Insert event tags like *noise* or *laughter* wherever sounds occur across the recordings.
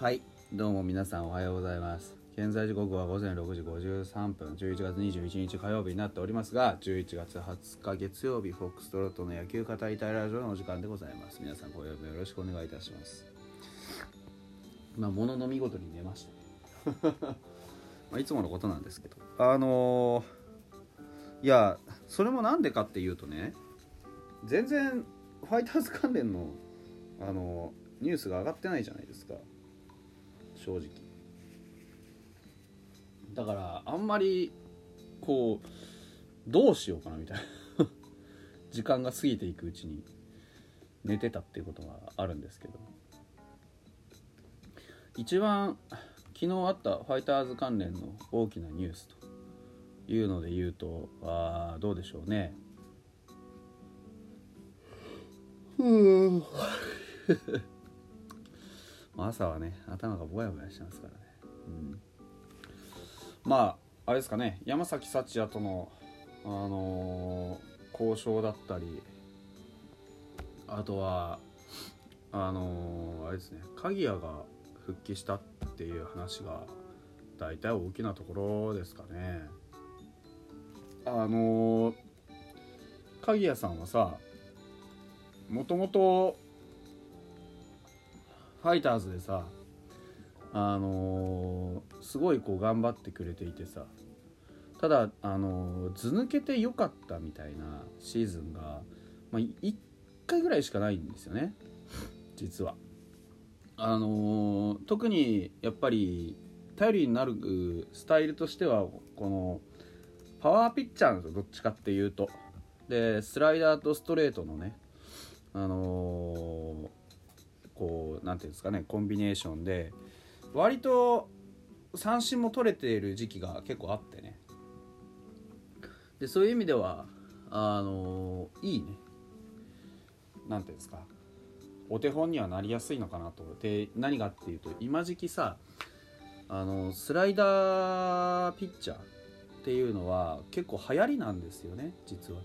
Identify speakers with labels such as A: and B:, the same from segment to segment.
A: はい。どうも皆さんおはようございます。現在時刻は午前6時53分。11月21日火曜日になっておりますが11月20日月曜日フォックストロットの野球語りたいラジオのお時間でございます。皆さん今夜もよろしくお願いいたします。まあもの見事に寝ました。*laughs* まいつものことなんですけど。あのー、いやそれもなんでかっていうとね全然ファイターズ関連のあのーニュースが上がってないじゃないですか。正直。だからあんまりこうどうしようかなみたいな。*laughs* 時間が過ぎていくうちに寝てたっていうことがあるんですけど。一番昨日あったファイターズ関連の大きなニュースというので言うとあどうでしょうね。うん *laughs* 朝はね頭がぼやぼやしてますからね、うん、まああれですかね山崎幸也との、あのー、交渉だったりあとはあのー、あれですね鍵谷が復帰したっていう話が大体大きなところですかね。あのー、鍵谷さんはさもともとファイターズでさあのー、すごいこう頑張ってくれていてさただ、あのー、図抜けてよかったみたいなシーズンが、まあ、1回ぐらいしかないんですよね実は。あのー、特にやっぱり頼りになるスタイルとしてはこのパワーピッチャーなんですよどっちかっていうと。でスライダーとストレートのねあのこう何ていうんですかねコンビネーションで割と三振も取れている時期が結構あってね。でそういう意味ではあのいいね。何ていうんですか。お手本にはなりやすいのかなと。で何がっていうと今時期さあのスライダーピッチャーっていうのは結構流行りなんですよね実は。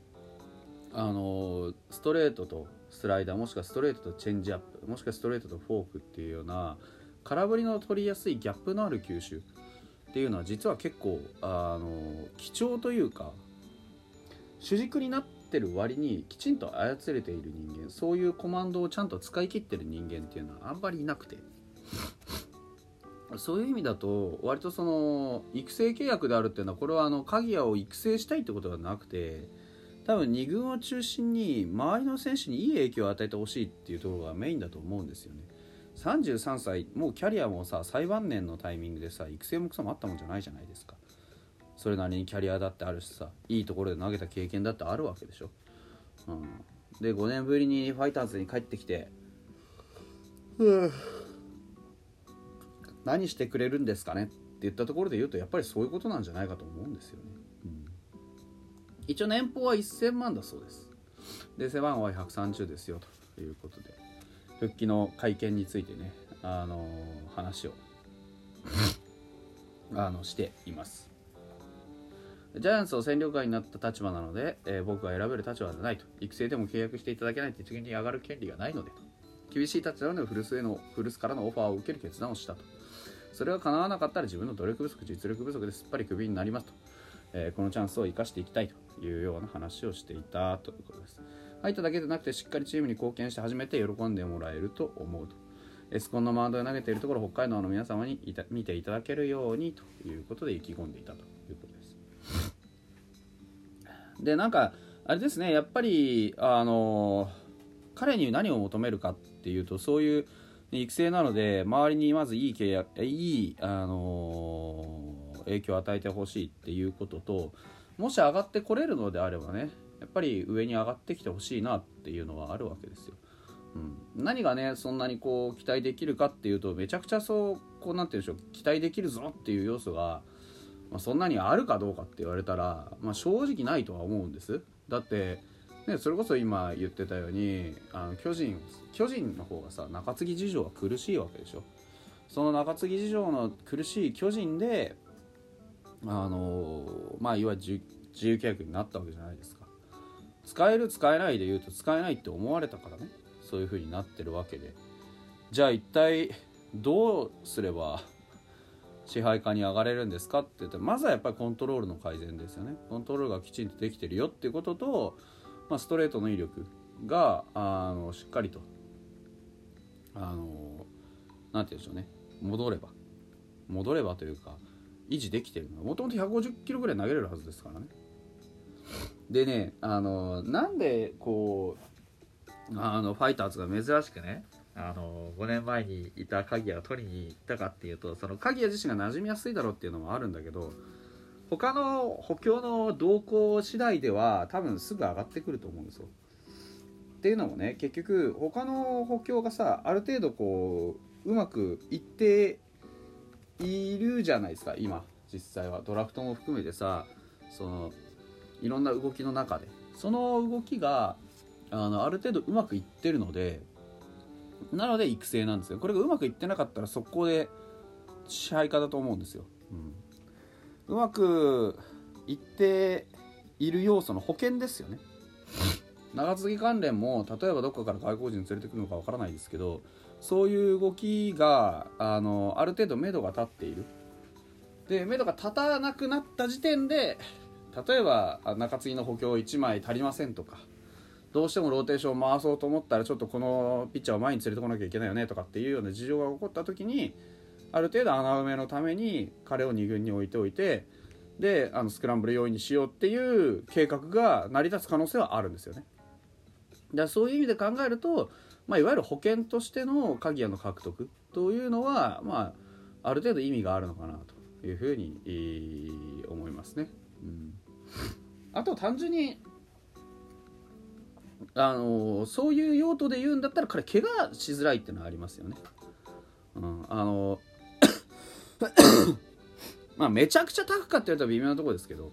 A: *laughs* あのストレートとスライダーもしくはストレートとチェンジアップもしくはストレートとフォークっていうような空振りの取りやすいギャップのある球種っていうのは実は結構あの貴重というか主軸になってる割にきちんと操れている人間そういうコマンドをちゃんと使い切ってる人間っていうのはあんまりいなくて。そういう意味だと割とその育成契約であるっていうのはこれはあの鍵谷を育成したいってことではなくて多分2軍を中心に周りの選手にいい影響を与えてほしいっていうところがメインだと思うんですよね。33歳もうキャリアもさ最晩年のタイミングでさ育成もクソもあったもんじゃないじゃないですか。それなりにキャリアだってあるしさいいところで投げた経験だってあるわけでしょ、うん、で5年ぶりにファイターズに帰ってきて何してくれるんですかねって言ったところで言うとやっぱりそういうことなんじゃないかと思うんですよね。一応年俸は1000万だそうです。で背番号は130ですよということで。復帰の会見についてねあのー、話を *laughs* あのしています。ジャイアンツを戦力外になった立場なので、えー、僕は選べる立場ではないと。育成でも契約していただけないと一元に上がる権利がないのでと。厳しい立場で古巣への古巣からのオファーを受ける決断をしたと。それが叶わなかったら自分の努力不足実力不足ですっぱりクビになりますと、えー、このチャンスを生かしていきたいというような話をしていたということです。入っただけでなくてしっかりチームに貢献して初めて喜んでもらえると思うと。エスコンのマウンドで投げているところ北海道の皆様に見ていただけるようにということで意気込んでいたということです。でなんかあれですねやっぱりあの彼に何を求めるかっていうとそういう育成なので周りにまずいい契約いい、あの影響を与えてほしいっていうことともし上がってこれるのであればねやっぱり上に上がってきてほしいなっていうのはあるわけですよ。うん、何がねそんなにこう期待できるかっていうとめちゃくちゃそうこうなんて言うんでしょう期待できるぞっていう要素が、まあ、そんなにあるかどうかって言われたら、まあ、正直ないとは思うんです。だって、ね、それこそ今言ってたようにあの巨人巨人の方がさ中継ぎ事情は苦しいわけでしょ。その中継ぎ事情の苦しい巨人であのまあいわゆる自由契約になったわけじゃないですか。使える使えないで言うと使えないって思われたからね。そういう風になってるわけで。じゃあ一体どうすれば支配下に上がれるんですか？って言ってまずはやっぱりコントロールの改善ですよね。コントロールがきちんとできてるよっていうことと、まあ、ストレートの威力があのしっかりとあのなんて言うんでしょうね。戻れば。戻ればというか維持できてるの？もともと150キロぐらい投げれるはずですからねでねあのなんでこうあのファイターズが珍しくねあの5年前にいた鍵谷を取りに行ったかっていうとその鍵谷自身が馴染みやすいだろうっていうのもあるんだけど他の補強の動向次第では多分すぐ上がってくると思うんですよ。っていうのもね結局他の補強がさある程度こううまくいっているじゃないですか今実際は。ドラフトも含めてさそのいろんな動きの中で。その動きがあのある程度うまくいってるのでなので育成なんですよ。これがうまくいってなかったら速攻で支配下だと思うんですよ、うん、うまくいっている要素の保険ですよね。長続き関連も例えばどっかから外国人連れてくるのかわからないですけどそういう動きがあのある程度目処が立っているで目処が立たなくなった時点で例えば中継ぎの補強1枚足りませんとかどうしてもローテーションを回そうと思ったらちょっとこのピッチャーを前に連れてこなきゃいけないよねとかっていうような事情が起こった時にある程度穴埋めのために彼を2軍に置いておいてであのスクランブル要員にしようっていう計画が成り立つ可能性はあるんですよね。だそういう意味で考えると、まあ、いわゆる保険としての鍵谷の獲得というのは、まあ、ある程度意味があるのかなというふうに、思いますね。うん、あと単純にあのそういう用途で言うんだったら彼怪我しづらいっていうのはありますよね。うん、あの *coughs* まあめちゃくちゃ高かって言われたら微妙なとこですけど、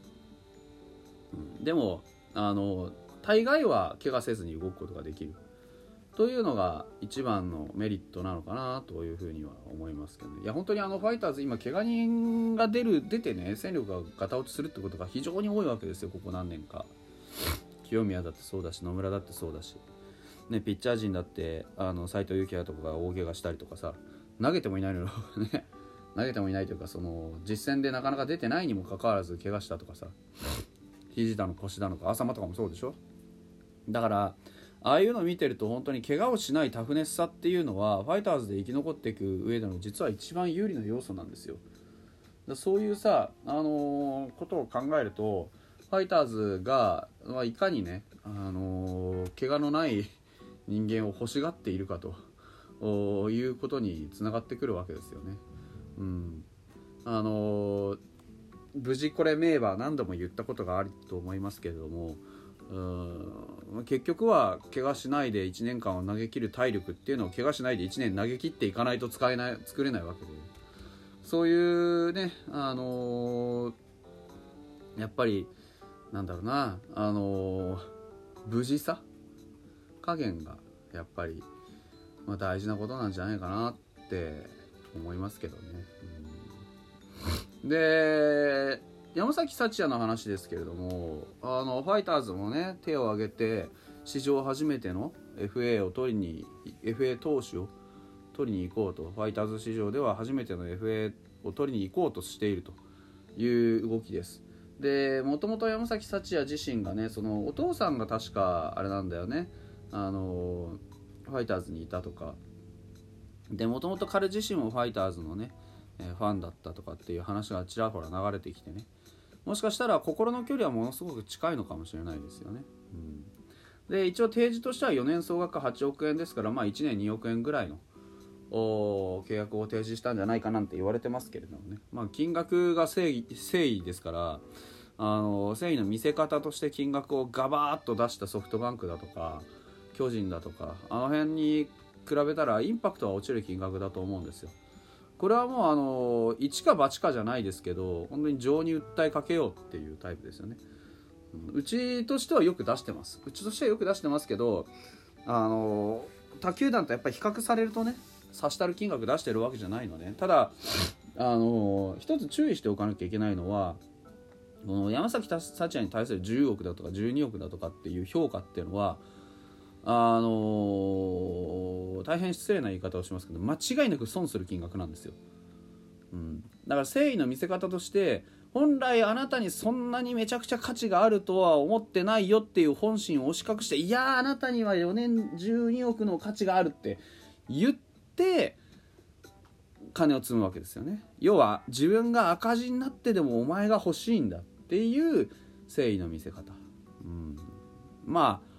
A: うん、でもあの大概は怪我せずに動くことができる。というのが一番のメリットなのかなというふうには思いますけどね。いや本当にあのファイターズ今怪我人が出る出てね戦力がガタ落ちするってことが非常に多いわけですよここ何年か。清宮だってそうだし野村だってそうだし、ね、ピッチャー陣だってあの斎藤佑樹とかが大怪我したりとかさ投げてもいないのよ。*laughs* ね。投げてもいないというかその実戦でなかなか出てないにもかかわらず怪我したとかさ。肘だの腰だのか朝間とかもそうでしょ。だからああいうのを見てると本当に怪我をしないタフネスさっていうのはファイターズで生き残っていく上での実は一番有利な要素なんですよそういうさ、あのー、ことを考えるとファイターズが、まあ、いかにね、あのー、怪我のない人間を欲しがっているかということにつながってくるわけですよね。うん、あのー、無事これ名馬何度も言ったことがあると思いますけれどもうん。結局は怪我しないで1年間を投げ切る体力っていうのを怪我しないで1年投げ切っていかないと使えない作れないわけで。そういうねあのー、やっぱりなんだろうなあの無事さ加減がやっぱり、まあ、大事なことなんじゃないかなって思いますけどね。うん、で山崎幸也の話ですけれどもあのファイターズもね手を挙げて史上初めての FA を取りに FA 投手を取りに行こうとファイターズ史上では初めての FA を取りに行こうとしているという動きです。でもともと山崎幸也自身がねそのお父さんが確かあれなんだよねあのファイターズにいたとかでもともと彼自身もファイターズのね、えー、ファンだったとかっていう話がちらほら流れてきてね。もしかしたら心の距離はものすごく近いのかもしれないですよね、うん、で一応提示としては4年総額8億円ですからまあ1年2億円ぐらいの契約を提示したんじゃないかなんて言われてますけれどもね、まあ、金額が誠意誠意ですからあの誠意の見せ方として金額をガバーッと出したソフトバンクだとか巨人だとかあの辺に比べたらインパクトは落ちる金額だと思うんですよ。これはもうあの一か八かじゃないですけど本当に情に訴えかけようっていうタイプですよね。うちとしてはよく出してます。うちとしてはよく出してますけどあの他球団とやっぱり比較されるとね差したる金額出してるわけじゃないのねただあの一つ注意しておかなきゃいけないのはこの山崎幸也に対する10億だとか12億だとかっていう評価っていうのはあの大変失礼な言い方をしますけど間違いなく損する金額なんですよ、うん、だから誠意の見せ方として本来あなたにそんなにめちゃくちゃ価値があるとは思ってないよっていう本心を押し隠していやあなたには4年12億の価値があるって言って金を積むわけですよね。要は自分が赤字になってでもお前が欲しいんだっていう誠意の見せ方、うん、まあ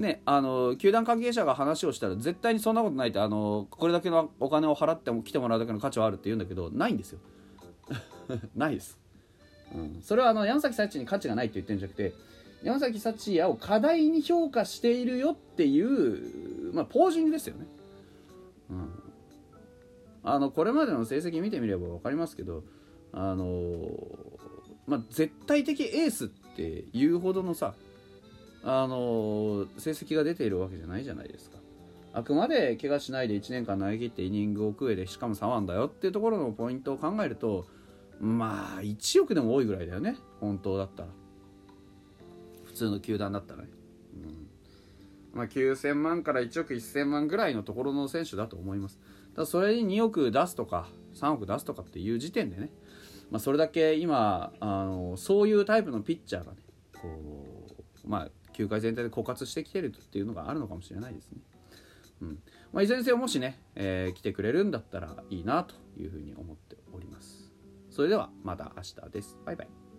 A: ね、あの球団関係者が話をしたら絶対にそんなことないってあのこれだけのお金を払っても来てもらうだけの価値はあるって言うんだけどないんですよ。*laughs* ないです、うん、それはあの山崎幸に価値がないって言ってるんじゃなくて山崎幸也を課題に評価しているよっていう、まあ、ポージングですよね、うん、あのこれまでの成績見てみれば分かりますけどあのまあ、絶対的エースっていうほどのさあの成績が出ているわけじゃないじゃないですか。あくまで怪我しないで1年間投げ切ってイニングを食えでしかも3安だよっていうところのポイントを考えるとまあ1億でも多いぐらいだよね。本当だったら。普通の球団だったらね、うん。まあ、9000万から1億1000万ぐらいのところの選手だと思います。ただそれに2億出すとか3億出すとかっていう時点でね、まあ、それだけ今あのそういうタイプのピッチャーがねこうまあ球界全体で枯渇してきてるっていうのがあるのかもしれないですね。うんまあ、いずれにせよもしね、えー来てくれるんだったらいいなというふうに思っております。それではまた明日です。バイバイ。